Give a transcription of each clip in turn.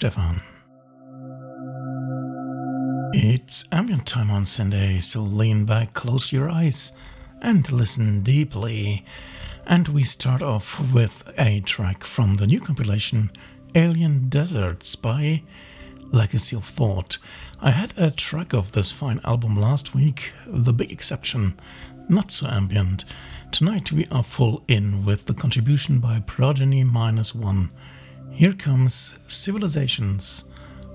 Stefan. It's ambient time on Sunday, so lean back, close your eyes, and listen deeply. And we start off with a track from the new compilation Alien Deserts by Legacy of Thought. I had a track of this fine album last week, The Big Exception, not so ambient. Tonight we are full in with the contribution by Progeny Minus One. Here comes Civilizations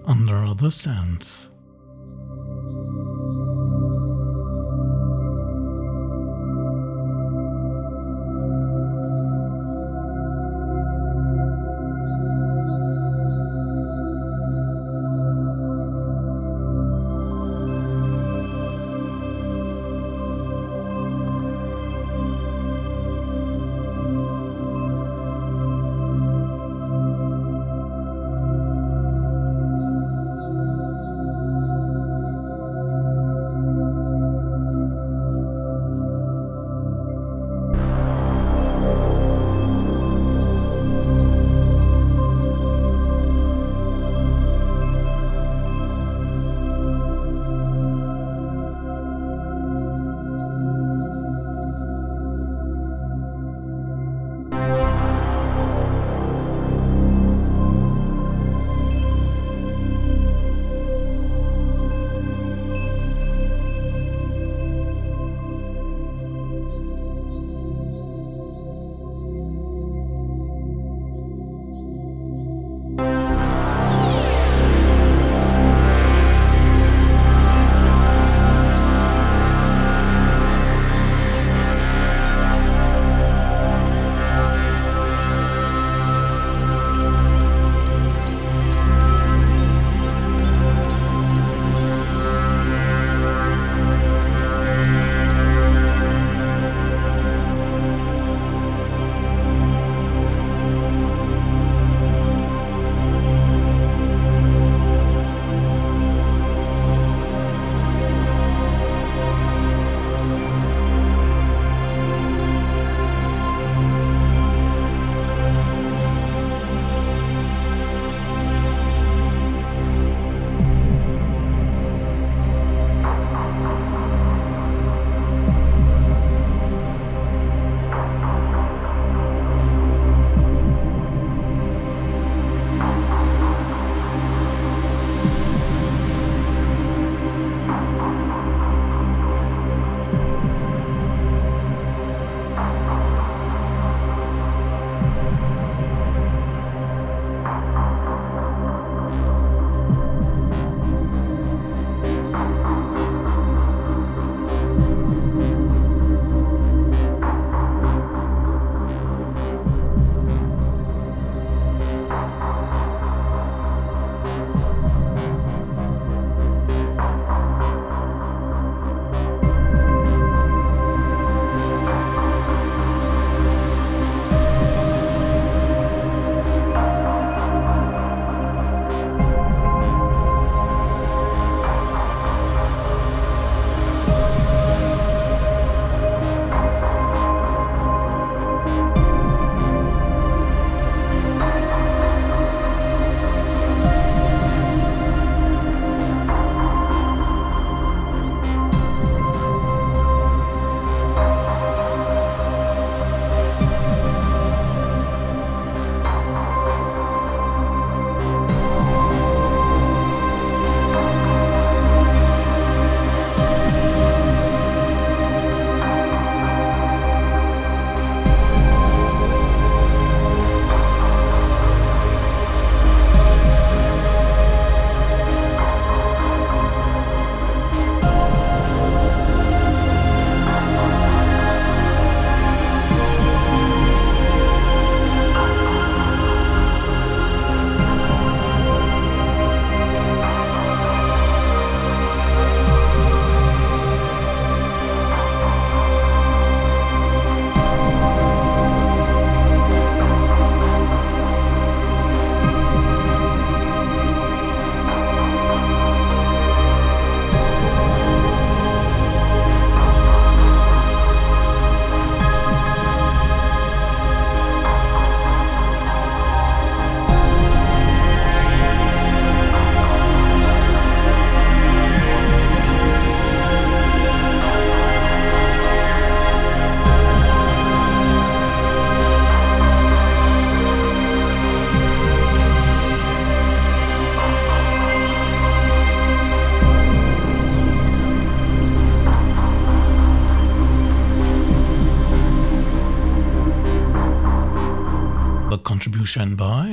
Under the Sands.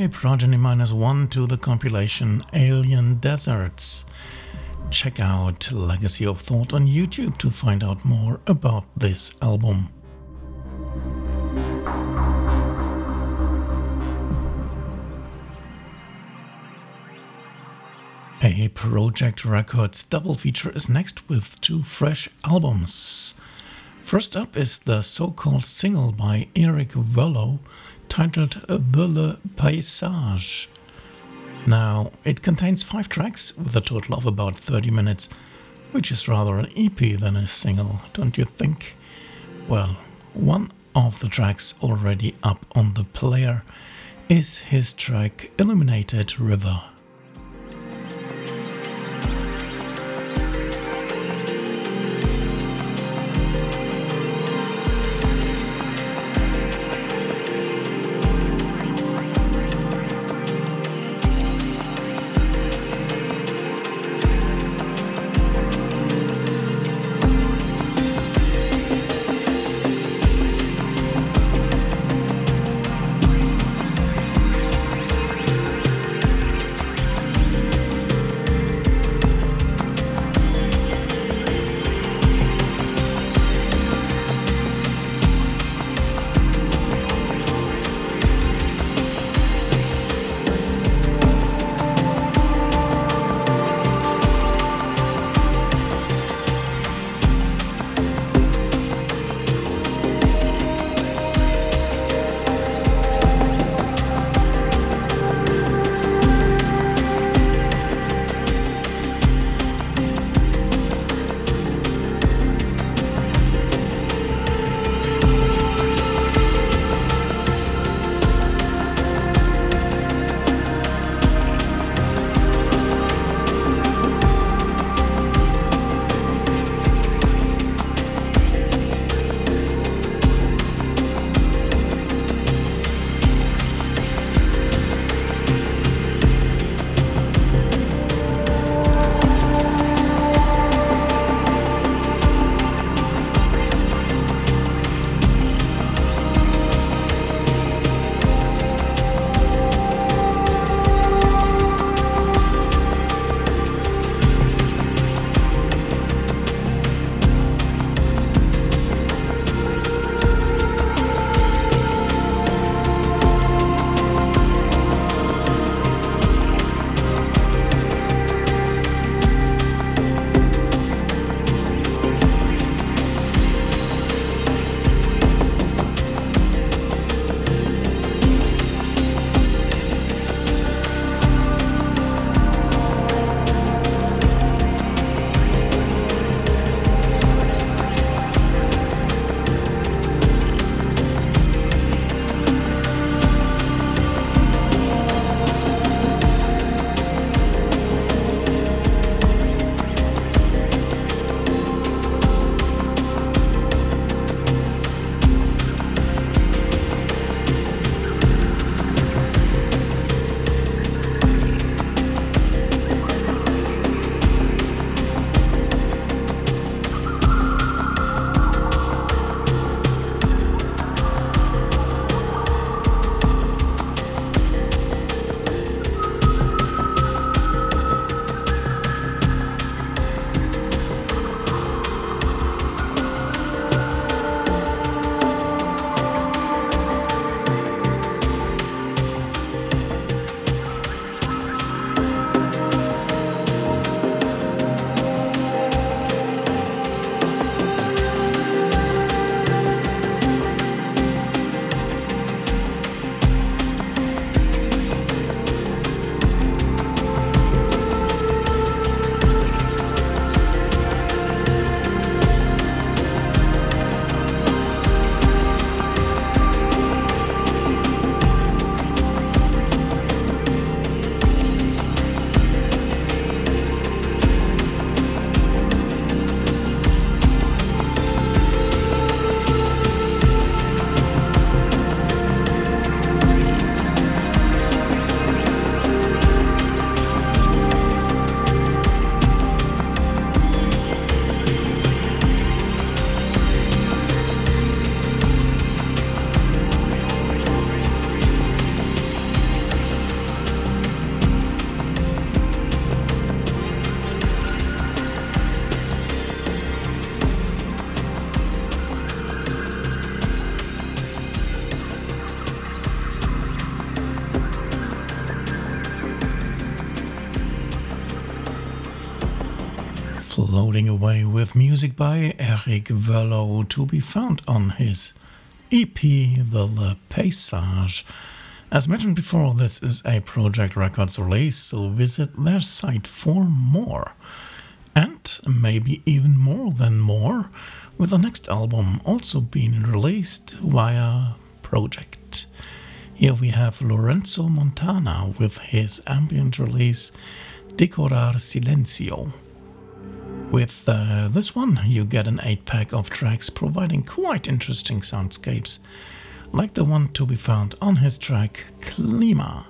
By Progeny Minus One to the compilation Alien Deserts. Check out Legacy of Thought on YouTube to find out more about this album. A Project Records double feature is next with two fresh albums. First up is the so called single by Erik Wøllo titled The Le Paysage. Now, it contains five tracks with a total of about 30 minutes, which is rather an EP than a single, don't you think? Well, one of the tracks already up on the player is his track Illuminated River. Floating away with music by Erik Wøllo to be found on his EP, The Le Paysage. As mentioned before, this is a Project Records release, so visit their site for more. And maybe even more than more, with the next album also being released via Project. Here we have Lorenzo Montanà with his ambient release Decorar Silenzio. With uh, this one, you get an 8 pack of tracks providing quite interesting soundscapes, like the one to be found on his track Klima.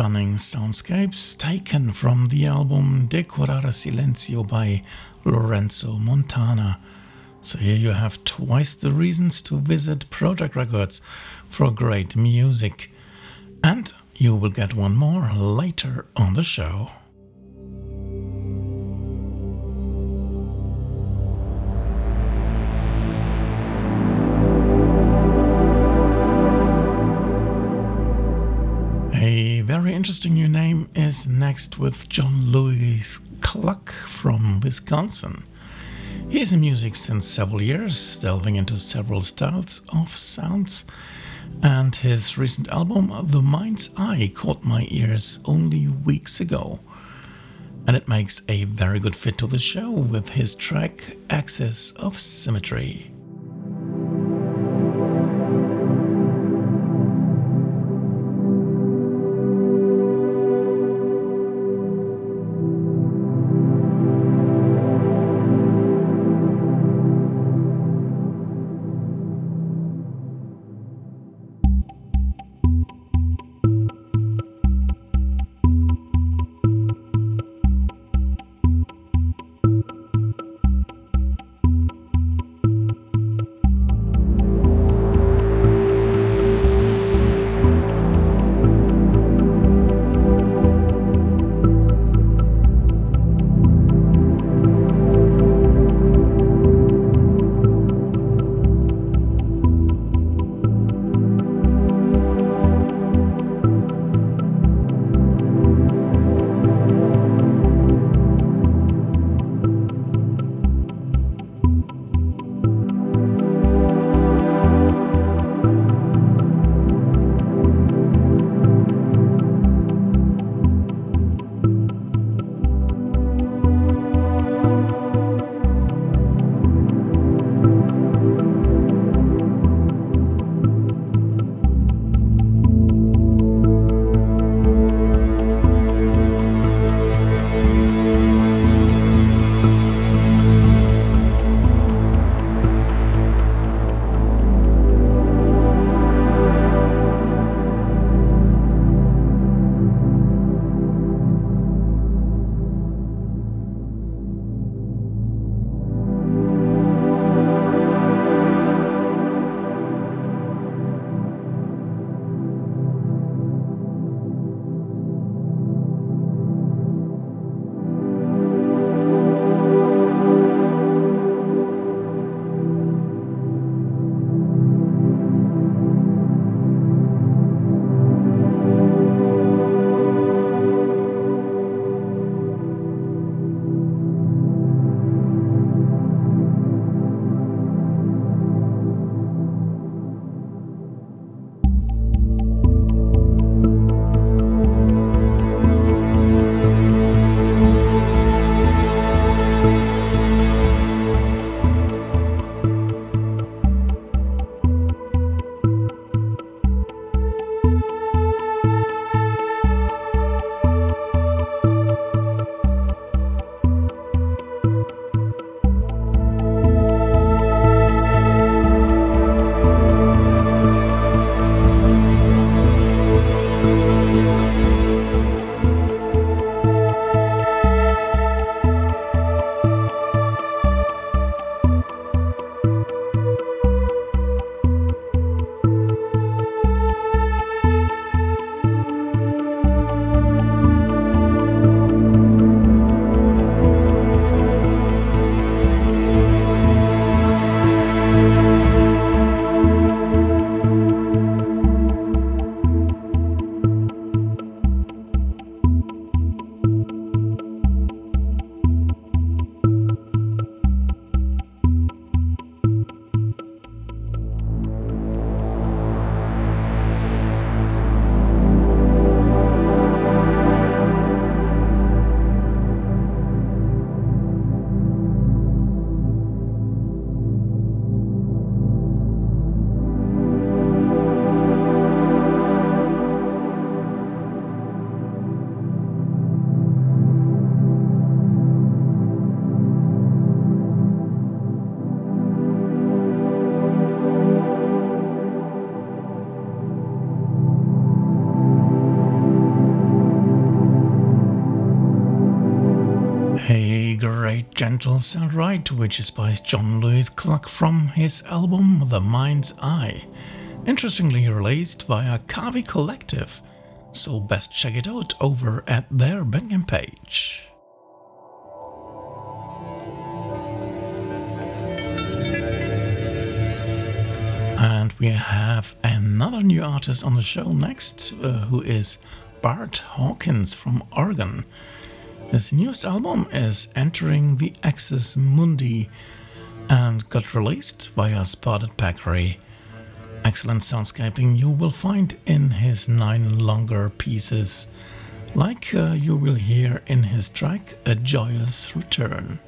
Stunning soundscapes taken from the album Decorare Silenzio by Lorenzo Montanà. So here you have twice the reasons to visit Project Records for great music. And you will get one more later on the show. Next with John Louis Kluck from Wisconsin. He is in music since several years, delving into several styles of sounds, and his recent album, The Mind's Eye, caught my ears only weeks ago. And it makes a very good fit to the show with his track Axis of Symmetry. Gentle Sound Right, which is by John Louis Kluck from his album The Mind's Eye. Interestingly released via Kavi Collective, so best check it out over at their Bandcamp page. And we have another new artist on the show next, uh, who is Bart Hawkins from Oregon. His newest album is entering the Axis Mundi and got released via Spotted Peccary. Excellent soundscaping you will find in his nine longer pieces, like uh, you will hear in his track A Joyous Return.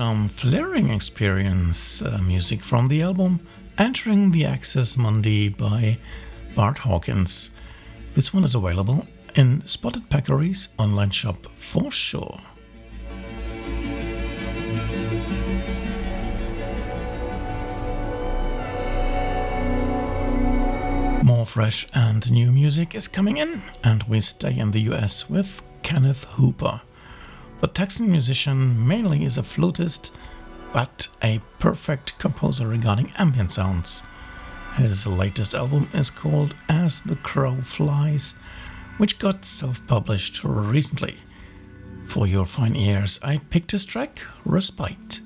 Some flaring experience uh, music from the album Entering the Axis Mundi by Bart Hawkins. This one is available in Spotted Peccary's online shop for sure. More fresh and new music is coming in, and we stay in the US with Kenneth Hooper. The Texan musician mainly is a flutist, but a perfect composer regarding ambient sounds. His latest album is called As the Crow Flies, which got self published recently. For your fine ears, I picked his track, Respite.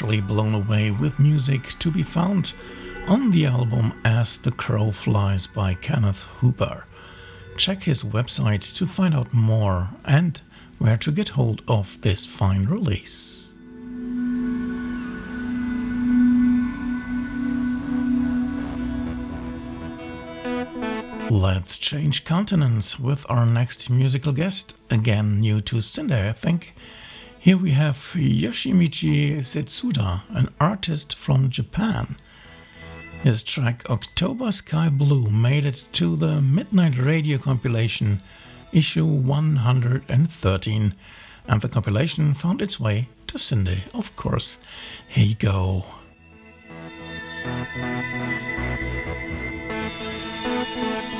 Blown away with music to be found on the album As the Crow Flies by Kenneth Hooper. Check his website to find out more and where to get hold of this fine release. Let's change continents with our next musical guest, again new to syndae, I think. Here we have Yoshimichi Setsuda, an artist from Japan. His track October Sky Blue made it to the Midnight Radio compilation, issue 113, and the compilation found its way to syndae, of course. Here you go. Thank you.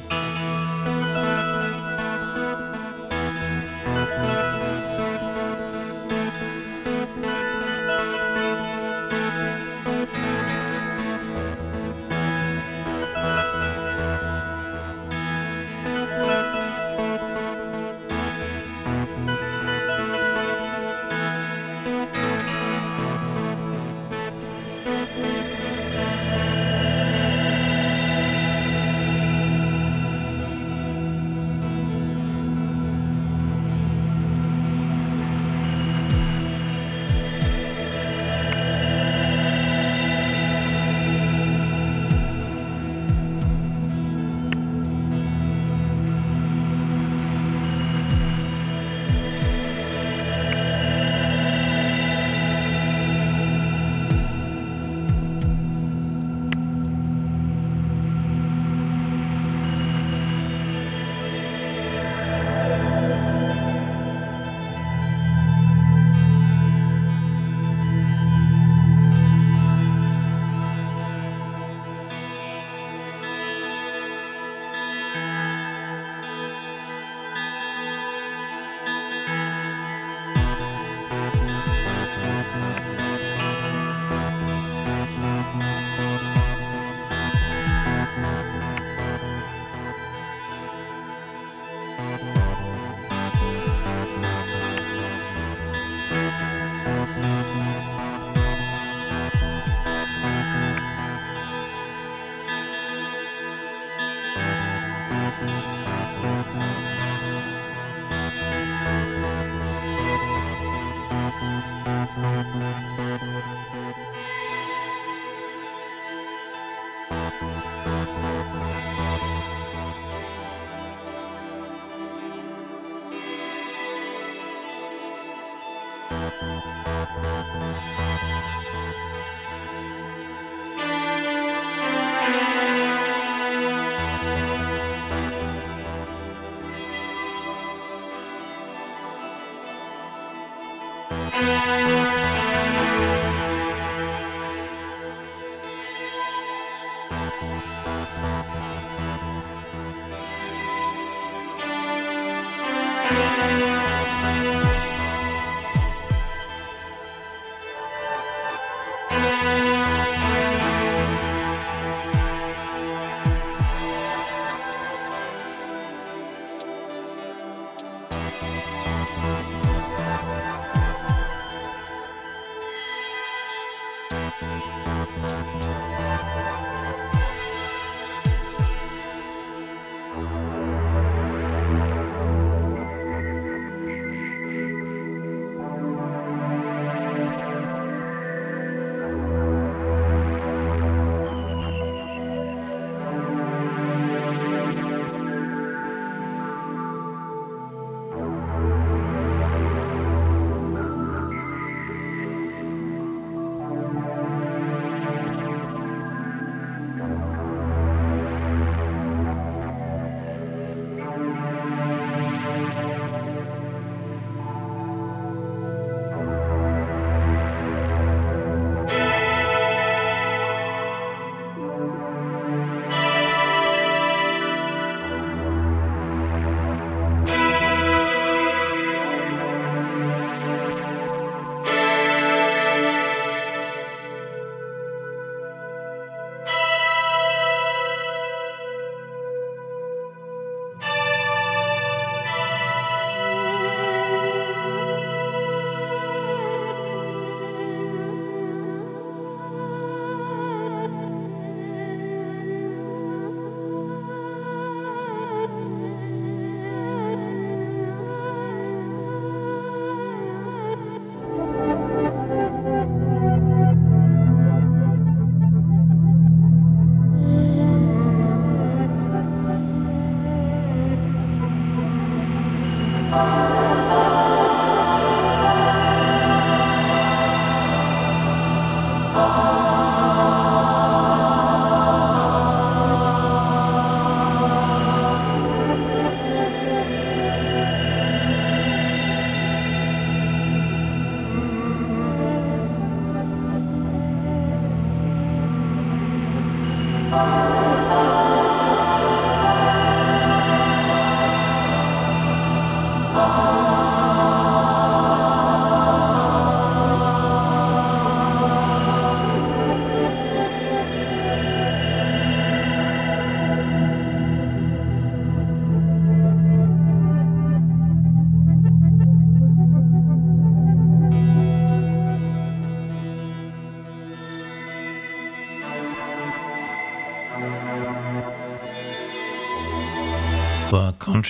The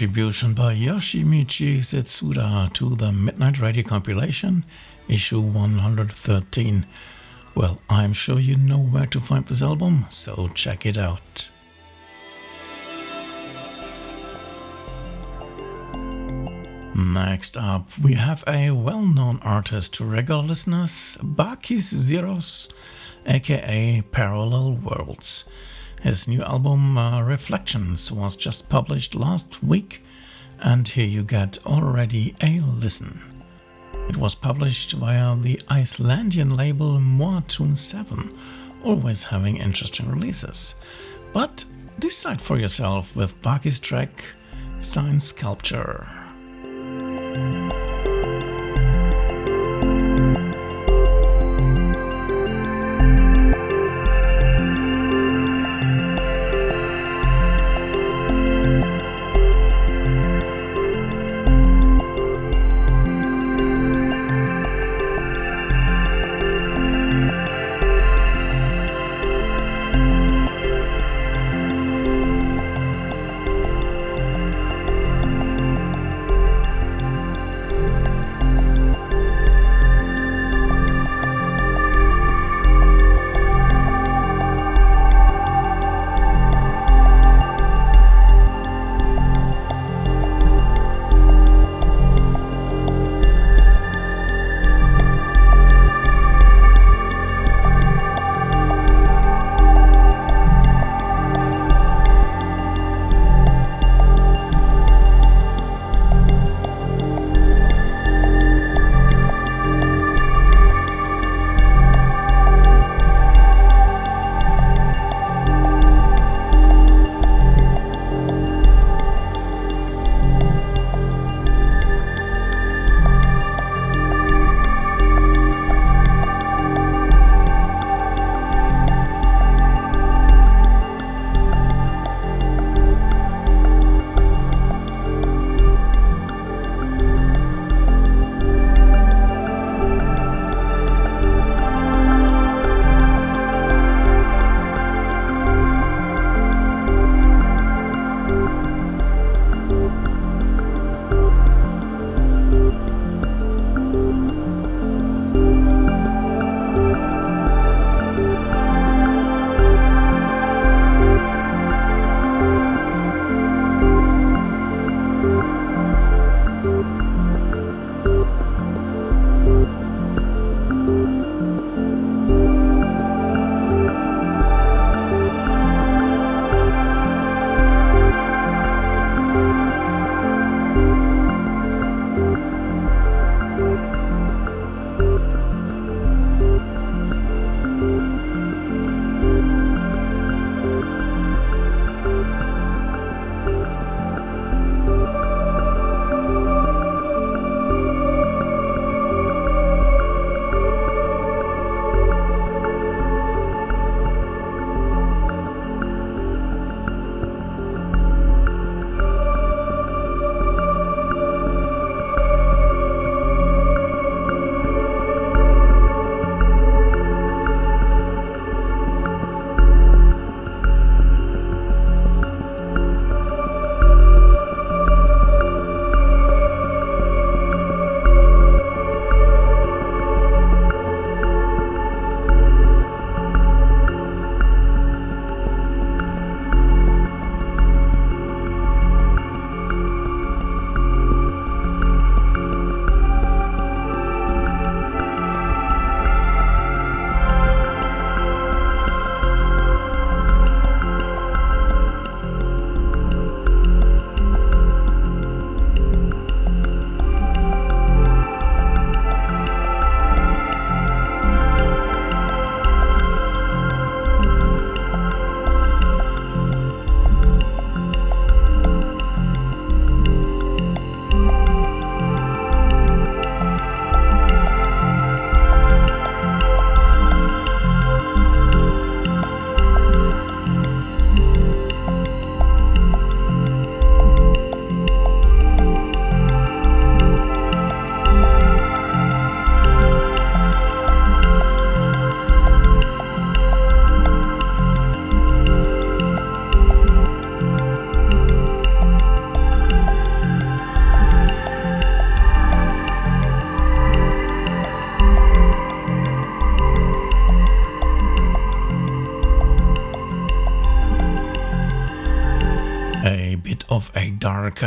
contribution by Yoshimichi Setsuda to the Midnight Radio compilation, issue 113. Well, I'm sure you know where to find this album, so check it out. Next up, we have a well known artist to regular listeners, Bakis Sirros, aka Parallel Worlds. His new album uh, Reflections was just published last week, and here you get already a listen. It was published via the Icelandic label Moatun 7, always having interesting releases. But decide for yourself with Baki's track Science Sculpture.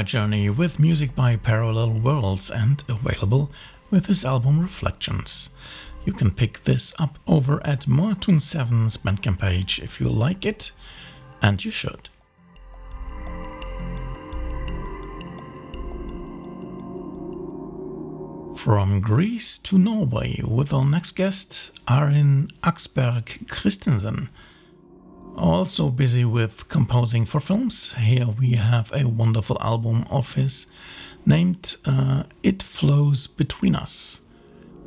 Journey with music by Parallel Worlds and available with his album Reflections. You can pick this up over at Moatun 7's Bandcamp page if you like it, and you should. From Greece to Norway with our next guest, Arin Aksberg Christensen. Also busy with composing for films, here we have a wonderful album of his named uh, It Flows Between Us.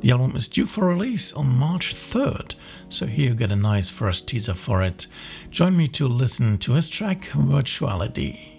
The album is due for release on March 3rd, so here you get a nice first teaser for it. Join me to listen to his track Virtuality.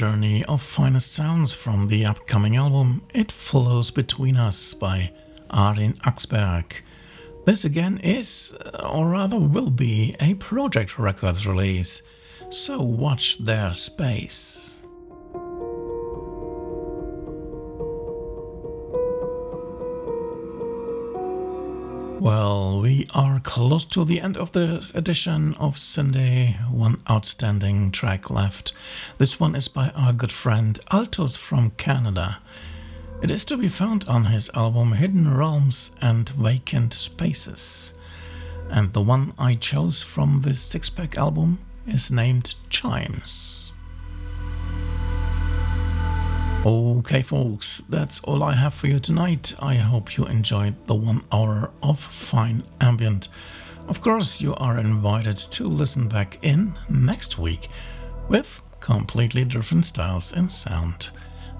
Journey of finest sounds from the upcoming album It Flows Between Us by Arin Aksberg. This again is, uh, or rather will be, a Project Records release, so watch their space. Well, we are close to the end of this edition of syndae. One outstanding track left. This one is by our good friend Altus from Canada. It is to be found on his album Hidden Realms and Vacant Spaces. And the one I chose from this six pack album is named Chimes. Okay, folks, that's all I have for you tonight. I hope you enjoyed the one hour of fine ambient. Of course, you are invited to listen back in next week with completely different styles and sound.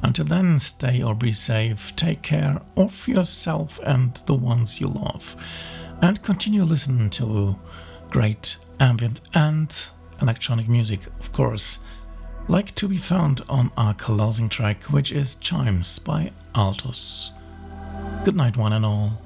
Until then, stay or be safe, take care of yourself and the ones you love, and continue listening to great ambient and electronic music, of course like to be found on our closing track, which is Chimes by Altus. Good night, one and all.